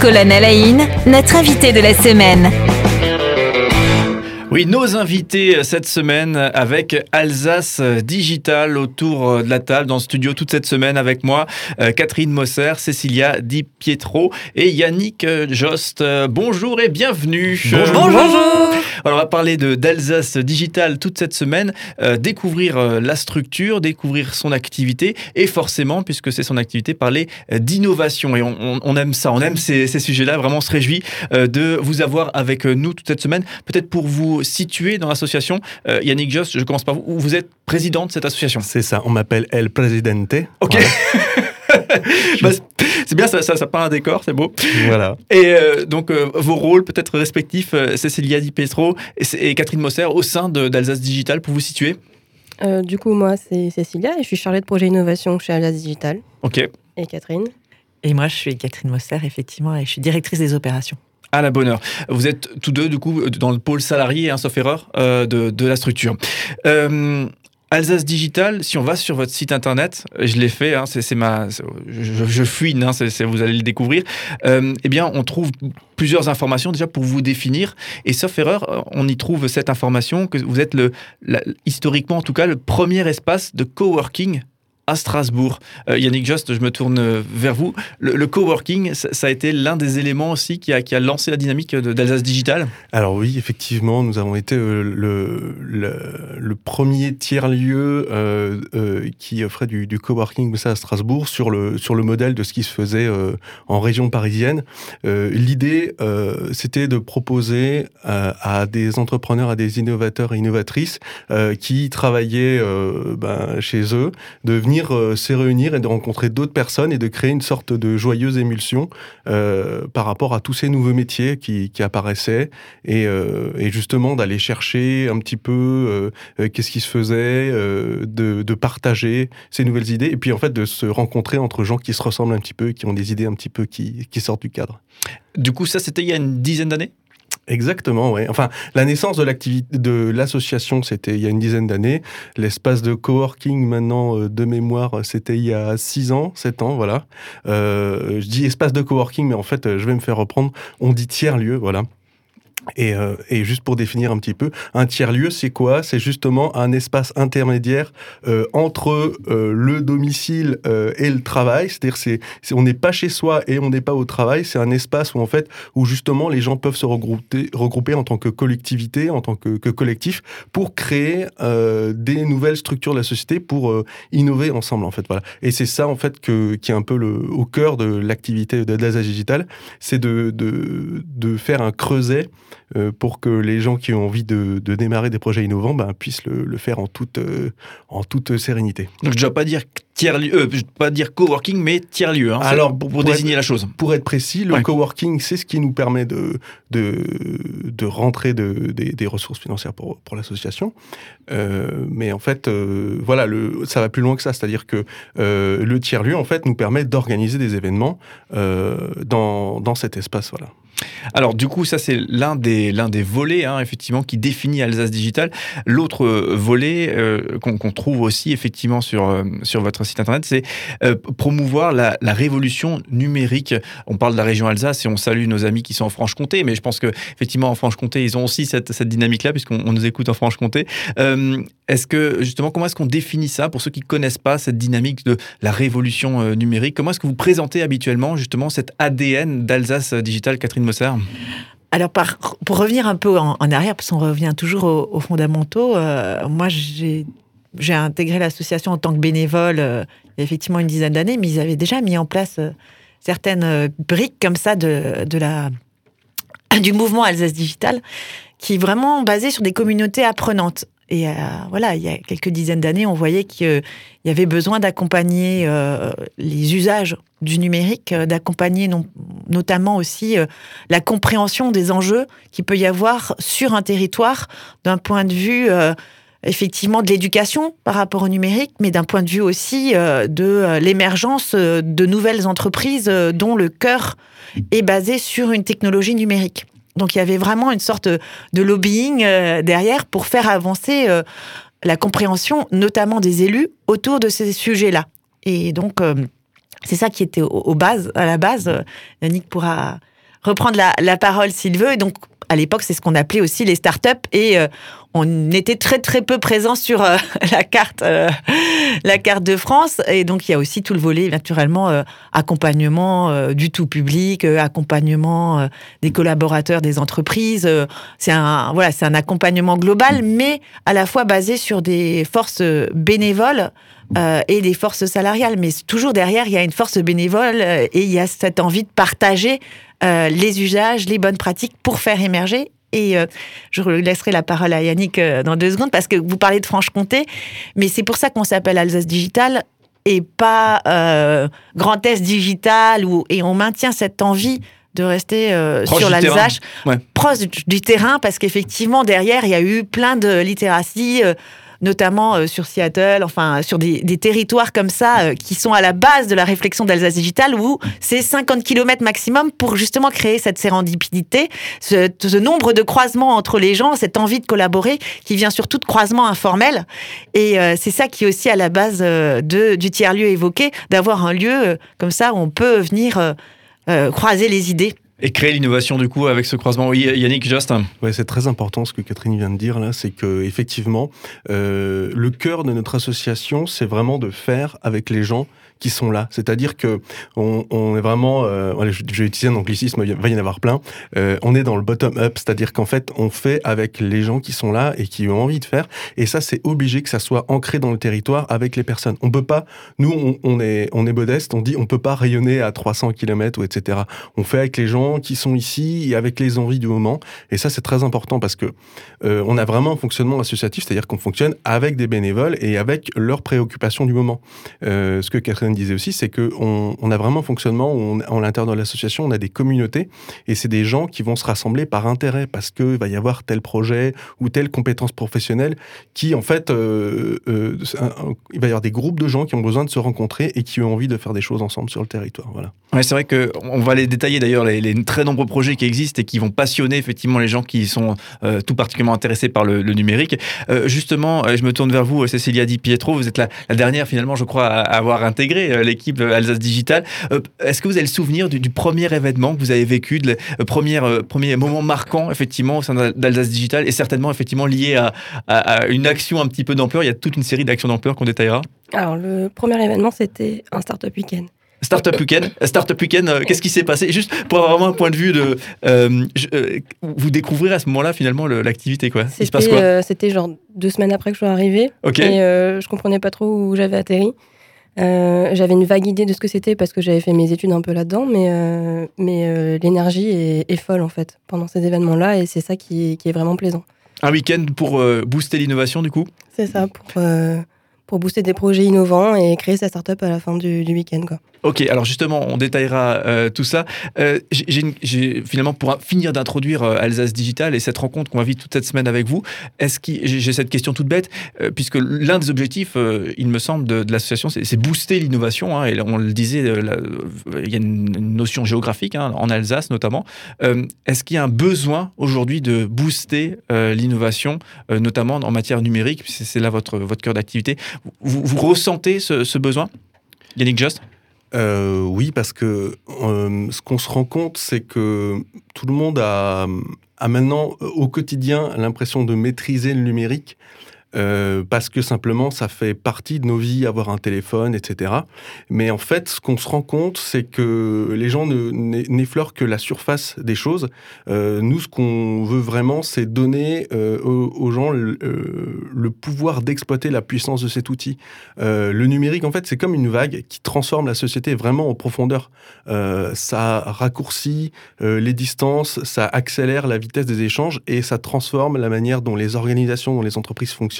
Colonne Alain, notre invité de la semaine. Oui, nos invités euh, cette semaine avec Alsace euh, Digital autour euh, de la table dans le studio toute cette semaine avec moi, Catherine Mosser, Cecilia Di Pietro et Yannick Jost. Bonjour et bienvenue. Bonjour. Bonjour. Alors, on va parler d'Alsace Digital toute cette semaine, découvrir la structure, découvrir son activité et forcément, puisque c'est son activité, parler d'innovation. Et on, aime ça, on aime ces, ces sujets-là. Vraiment, on se réjouit de vous avoir avec nous toute cette semaine. Peut-être pour vous situé dans l'association. Euh, Yannick Jost, je commence par vous. Vous êtes président de cette association. C'est ça, on m'appelle El Presidente. Ok. Bah, c'est bien, ça, ça, ça un décor, c'est beau. Voilà. Et euh, donc, euh, vos rôles peut-être respectifs, Cécilia Di Petro et, Catherine Mosser, au sein d'Alsace Digital, pour vous situer? Du coup, moi, c'est Cécilia et je suis chargée de projet innovation chez Alsace Digital. Ok. Et Catherine? Et moi, je suis Catherine Mosser, effectivement, et je suis directrice des opérations. À la bonne heure. Vous êtes tous deux, du coup, dans le pôle salarié, hein, sauf erreur, euh, de, de, la structure. Euh, Alsace Digital, si on va sur votre site internet, je l'ai fait, hein, c'est ma, je, je fouine, hein, vous allez le découvrir. Euh, eh bien, on trouve plusieurs informations déjà pour vous définir. Et sauf erreur, on y trouve cette information que vous êtes le, historiquement en tout cas, le premier espace de coworking Strasbourg. Euh, Yannick Just, je me tourne vers vous. Le, coworking, ça, a été l'un des éléments aussi qui a, qui a lancé la dynamique d'Alsace Digital? Alors oui, effectivement, nous avons été euh, le, le, premier tiers-lieu euh, qui offrait du, du coworking ça à Strasbourg sur le, sur le modèle de ce qui se faisait en région parisienne. L'idée, c'était de proposer à des entrepreneurs, à des innovateurs et innovatrices qui travaillaient ben, chez eux, de venir euh, se réunir et de rencontrer d'autres personnes et de créer une sorte de joyeuse émulsion euh, par rapport à tous ces nouveaux métiers qui, apparaissaient euh, et, justement d'aller chercher un petit peu qu'est-ce qui se faisait, de, partager ces nouvelles idées et puis en fait de se rencontrer entre gens qui se ressemblent un petit peu, qui ont des idées un petit peu qui sortent du cadre. Du coup, ça, c'était il y a une dizaine d'années? Exactement, oui. Enfin, la naissance de l'association, c'était il y a une dizaine d'années. L'espace de coworking, maintenant, euh, de mémoire, c'était il y a 6 ans, 7 ans, voilà. Euh, je dis espace de coworking, mais en fait, je vais me faire reprendre. On dit tiers-lieu, voilà. Et, euh, et, juste pour définir un petit peu, un tiers-lieu, c'est quoi? C'est justement un espace intermédiaire euh, entre euh, le domicile euh, et le travail. C'est-à-dire, c'est, on n'est pas chez soi et on n'est pas au travail. C'est un espace où en fait, où justement les gens peuvent se regrouper, regrouper en tant que collectivité, en tant que, que collectif, pour créer euh, des nouvelles structures de la société, pour innover ensemble. En fait, voilà. Et c'est ça en fait que, qui est un peu le, au cœur de l'activité de Data Digital, c'est de, de, de faire un creuset euh, pour que les gens qui ont envie de, démarrer des projets innovants ben, puissent le, faire en toute, euh, en toute sérénité. Donc je ne dois pas dire tiers-lieu, euh, pas dire coworking, mais tiers-lieu. Hein, Alors pour, désigner la chose. Pour être précis, le coworking, c'est ce qui nous permet de, de, de rentrer de, des, ressources financières pour, pour l'association. mais en fait, voilà, le, ça va plus loin que ça. C'est-à-dire que le tiers-lieu, en fait, nous permet d'organiser des événements dans, dans cet espace. Voilà. Alors du coup, ça c'est l'un des, des volets, hein, effectivement, qui définit Alsace Digital. L'autre euh, volet euh, qu'on, trouve aussi effectivement sur, euh, sur votre site internet, c'est promouvoir la, révolution numérique. On parle de la région Alsace et on salue nos amis qui sont en Franche-Comté, mais je pense que effectivement en Franche-Comté, ils ont aussi cette, cette dynamique-là, puisqu'on nous écoute en Franche-Comté. est-ce que justement, comment est-ce qu'on définit ça pour ceux qui ne connaissent pas cette dynamique de la révolution numérique? Comment est-ce que vous présentez habituellement justement cet ADN d'Alsace Digital, Catherine alors, pour revenir un peu en, arrière, parce qu'on revient toujours aux, fondamentaux, euh, moi, j'ai intégré l'association en tant que bénévole euh, effectivement une dizaine d'années, mais ils avaient déjà mis en place euh, certaines briques comme ça de la, du mouvement Alsace Digital, qui est vraiment basé sur des communautés apprenantes. Et euh, voilà, il y a quelques dizaines d'années, on voyait qu'il y avait besoin d'accompagner euh, les usages du numérique, euh, d'accompagner notamment aussi la compréhension des enjeux qu'il peut y avoir sur un territoire d'un point de vue effectivement de l'éducation par rapport au numérique, mais d'un point de vue aussi de l'émergence de nouvelles entreprises dont le cœur est basé sur une technologie numérique. Donc il y avait vraiment une sorte de lobbying euh, derrière pour faire avancer euh, la compréhension, notamment des élus, autour de ces sujets-là. Et donc euh, c'est ça qui était au, base, à la base. Yannick pourra reprendre la, la parole s'il veut. Et donc, à l'époque, c'est ce qu'on appelait aussi les startups. Et on était très très peu présent sur euh, la carte, euh, la carte de France. Et donc, il y a aussi tout le volet, naturellement, euh, accompagnement euh, du tout public, euh, accompagnement des collaborateurs des entreprises. C'est un voilà, c'est un accompagnement global, mais à la fois basé sur des forces bénévoles. et des forces salariales, mais toujours derrière, il y a une force bénévole et il y a cette envie de partager les usages, les bonnes pratiques pour faire émerger. Et euh, je laisserai la parole à Yannick euh, dans deux secondes parce que vous parlez de Franche-Comté, mais c'est pour ça qu'on s'appelle Alsace Digital et pas euh, Grand Est Digital ou, et on maintient cette envie de rester euh, sur l'Alsace. Ouais. proche du, du terrain, parce qu'effectivement, derrière, il y a eu plein de littératie, notamment euh, sur Seattle, enfin, sur des, territoires comme ça, euh, qui sont à la base de la réflexion d'Alsace Digital, où c'est 50 km maximum pour justement créer cette sérendipité, ce, nombre de croisements entre les gens, cette envie de collaborer, qui vient surtout de croisements informels. Et euh, c'est ça qui est aussi à la base du tiers-lieu évoqué, d'avoir un lieu comme ça où on peut venir croiser les idées. Et créer l'innovation du coup avec ce croisement. Oui, Yannick, juste. Ouais, c'est très important ce que Catherine vient de dire là, c'est que effectivement, euh, le cœur de notre association, c'est vraiment de faire avec les gens qui sont là. C'est-à-dire que on, on est vraiment, euh, vais utiliser un anglicisme, il va y en avoir plein. Euh, on est dans le bottom up, c'est-à-dire qu'en fait, on fait avec les gens qui sont là et qui ont envie de faire. Et ça, c'est obligé que ça soit ancré dans le territoire avec les personnes. On peut pas, nous, on, on est, on est modeste, on dit, on peut pas rayonner à 300 km ou etc. On fait avec les gens qui sont ici et avec les envies du moment. Et ça, c'est très important parce que euh, on a vraiment un fonctionnement associatif, c'est-à-dire qu'on fonctionne avec des bénévoles et avec leurs préoccupations du moment. Euh, ce que Catherine disait aussi, c'est que on, a vraiment un fonctionnement où on, en l'intérieur de l'association, on a des communautés et c'est des gens qui vont se rassembler par intérêt parce que va y avoir tel projet ou telle compétence professionnelle qui, en fait, euh, euh, il va y avoir des groupes de gens qui ont besoin de se rencontrer et qui ont envie de faire des choses ensemble sur le territoire. Voilà. C'est vrai que on va les détailler d'ailleurs les, très nombreux projets qui existent et qui vont passionner effectivement les gens qui sont euh, tout particulièrement intéressés par le, numérique. Justement, je me tourne vers vous, Cécilia Di Pietro. Vous êtes la, dernière finalement, je crois, à, à avoir intégré euh, l'équipe Alsace Digital. Euh, Est-ce que vous avez le souvenir du, du premier événement que vous avez vécu, de le premier, euh, premier moment marquant effectivement au sein d'Alsace Digital et certainement effectivement lié à, à- à une action un petit peu d'ampleur? Il y a toute une série d'actions d'ampleur qu'on détaillera. Alors, le premier événement, c'était un Startup Weekend. Startup Weekend, Startup Weekend, euh, qu'est-ce qui s'est passé? Juste pour avoir vraiment un point de vue de, euh, je- euh, vous découvrirez à ce moment-là finalement le- l'activité quoi. Il se passe C'était quoi? c'était genre deux semaines après que je sois arrivée. Ok. Et je comprenais pas trop où j'avais atterri. Euh, j'avais une vague idée de ce que c'était parce que j'avais fait mes études un peu là-dedans, mais, euh, mais euh, l'énergie est, est folle en fait pendant ces événements-là et c'est ça qui, qui est vraiment plaisant. Un week-end pour euh, booster l'innovation du coup? C'est ça pour, euh, pour booster des projets innovants et créer sa startup à la fin du, week-end. Quoi. Ok, alors justement, on détaillera euh, tout ça. Euh, j'ai- finalement, pour finir d'introduire euh, Alsace Digital et cette rencontre qu'on va vivre toute cette semaine avec vous, est-ce qu'il- j'ai cette question toute bête, puisque l'un des objectifs, il me semble, de, l'association, c'est booster l'innovation. hein, et on le disait, il y a une, notion géographique, hein, en Alsace notamment. Est-ce qu'il y a un besoin aujourd'hui de booster l'innovation, notamment en matière numérique, c'est là votre, votre cœur d'activité vous, ressentez ce, besoin Yannick Just Euh, oui, parce que euh, ce qu'on se rend compte, c'est que tout le monde a, maintenant au quotidien l'impression de maîtriser le numérique. Euh, parce que simplement ça fait partie de nos vies, avoir un téléphone, etc. Mais en fait, ce qu'on se rend compte, c'est que les gens ne- n'e- n'effleurent que la surface des choses. Euh, nous, ce qu'on veut vraiment, c'est donner euh, aux, gens le, pouvoir d'exploiter la puissance de cet outil. Le numérique, en fait, c'est comme une vague qui transforme la société vraiment en profondeur. Ça raccourcit les distances, ça accélère la vitesse des échanges et ça transforme la manière dont les organisations, dont les entreprises fonctionnent.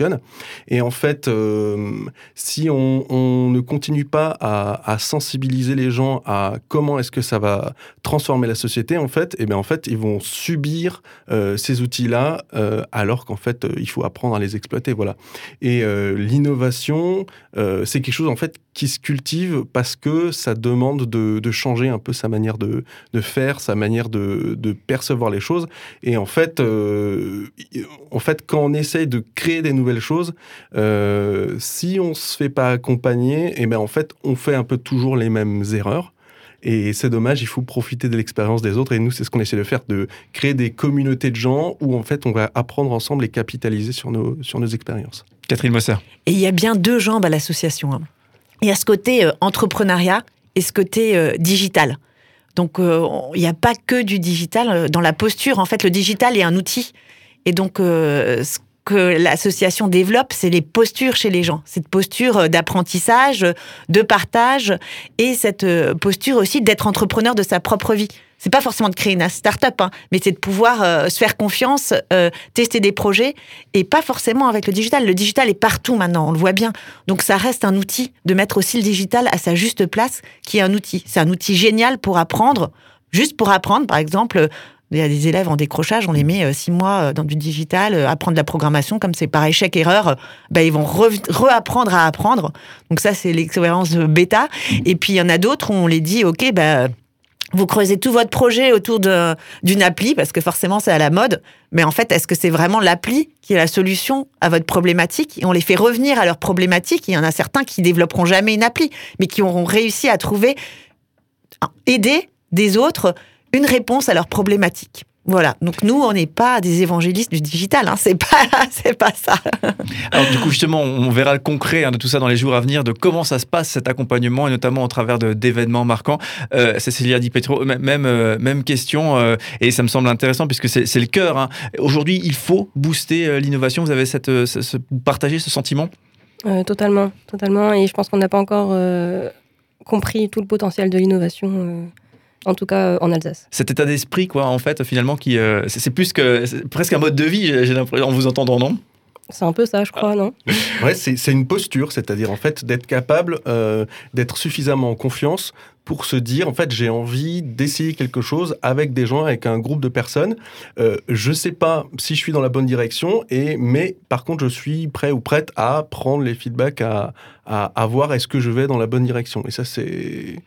Et en fait, euh, si on, ne continue pas à, sensibiliser les gens à comment est-ce que ça va transformer la société, en fait, et bien en fait, ils vont subir euh, ces outils-là, euh, alors qu'en fait, il faut apprendre à les exploiter. Voilà. Et l'innovation, c'est quelque chose en fait qui se cultive parce que ça demande de, de changer un peu sa manière de, de faire, sa manière de, de percevoir les choses. Et en fait, euh, en fait, quand on essaye de créer des nouvelles choses, euh, si on se fait pas accompagner, et ben en fait, on fait un peu toujours les mêmes erreurs. Et c'est dommage, il faut profiter de l'expérience des autres. Et nous, c'est ce qu'on essaie de faire, de créer des communautés de gens où en fait on va apprendre ensemble et capitaliser sur nos, sur nos expériences. Catherine Mosser. Et il y a bien deux jambes à l'association. hein. Il y a ce côté euh, entrepreneuriat et ce côté euh, digital. Donc, euh, il n'y a pas que du digital. Dans la posture, en fait, le digital est un outil. Et donc, ce que l'association développe, c'est les postures chez les gens. Cette posture d'apprentissage, de partage et cette posture aussi d'être entrepreneur de sa propre vie. C'est pas forcément de créer une start-up, hein, mais c'est de pouvoir euh, se faire confiance, euh, tester des projets et pas forcément avec le digital. Le digital est partout maintenant, on le voit bien. Donc ça reste un outil de mettre aussi le digital à sa juste place, qui est un outil. C'est un outil génial pour apprendre, juste pour apprendre. Par exemple, il y a des élèves en décrochage, on les met euh, six mois euh, dans du digital, euh, apprendre de la programmation, comme c'est par échec-erreur, ben, ils vont re- reapprendre à apprendre. Donc ça, c'est l'expérience bêta. Et puis il y en a d'autres où on les dit, ok, ben vous creusez tout votre projet autour d'une appli, parce que forcément c'est à la mode, mais en fait, est-ce que c'est vraiment l'appli qui est la solution à votre problématique? Et on les fait revenir à leur problématique. Il y en a certains qui développeront jamais une appli, mais qui auront réussi à trouver, à aider des autres une réponse à leur problématique. Voilà. Donc nous, on n'est pas des évangélistes du digital. Hein. C'est pas, c'est pas ça. Alors du coup justement, on verra le concret hein, de tout ça dans les jours à venir, de comment ça se passe cet accompagnement et notamment au travers de- d'événements marquants. Euh, Cécilia Di Petro, même euh, même question euh, et ça me semble intéressant puisque c'est c'est le cœur. hein. Aujourd'hui, il faut booster euh, l'innovation. Vous avez cette euh, ce, sentiment? Euh, totalement, totalement. Et je pense qu'on n'a pas encore euh, compris tout le potentiel de l'innovation, euh, en tout cas euh, en Alsace. cet état d'esprit quoi en fait finalement qui euh, c'est plus que presque un mode de vie j'ai l'impression en vous entendant non? C'est un peu ça, je crois, non? Ouais, c'est c'est une posture, c'est-à-dire en fait d'être capable euh, d'être suffisamment en confiance pour se dire en fait j'ai envie d'essayer quelque chose avec des gens, avec un groupe de personnes. Euh, je sais pas si je suis dans la bonne direction et mais par contre je suis prêt ou prête à prendre les feedbacks, à, à, à voir est-ce que je vais dans la bonne direction. Et ça c'est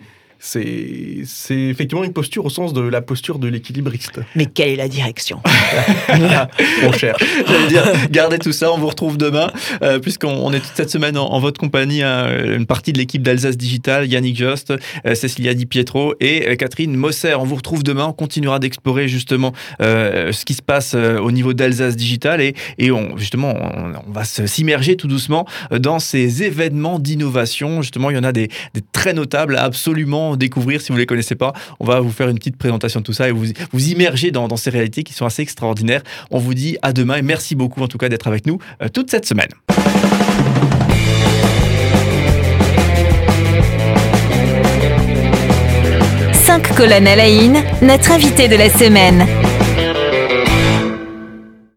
c'est c'est effectivement une posture au sens de la posture de l'équilibriste. Mais quelle est la direction? On cherche. J'allais dire, gardez tout ça, on vous retrouve demain, euh, puisqu'on on est toute cette semaine en, en votre compagnie, hein, une partie de l'équipe d'Alsace Digital, Yannick Jost, euh, Cécilia Di Pietro et euh, Catherine Mosser. On vous retrouve demain, on continuera d'explorer justement euh, ce qui se passe euh, au niveau d'Alsace Digital et, et on, justement, on, on va se- s'immerger tout doucement dans ces événements d'innovation. Justement, il y en a des, des très notables à découvrir si vous ne les connaissez pas. On va vous faire une petite présentation de tout ça et vous vous immerger dans, ces réalités qui sont assez extraordinaires. On vous dit à demain et merci beaucoup en tout cas d'être avec nous euh, toute cette semaine. Cinq colonnes à la une, notre invité de la semaine.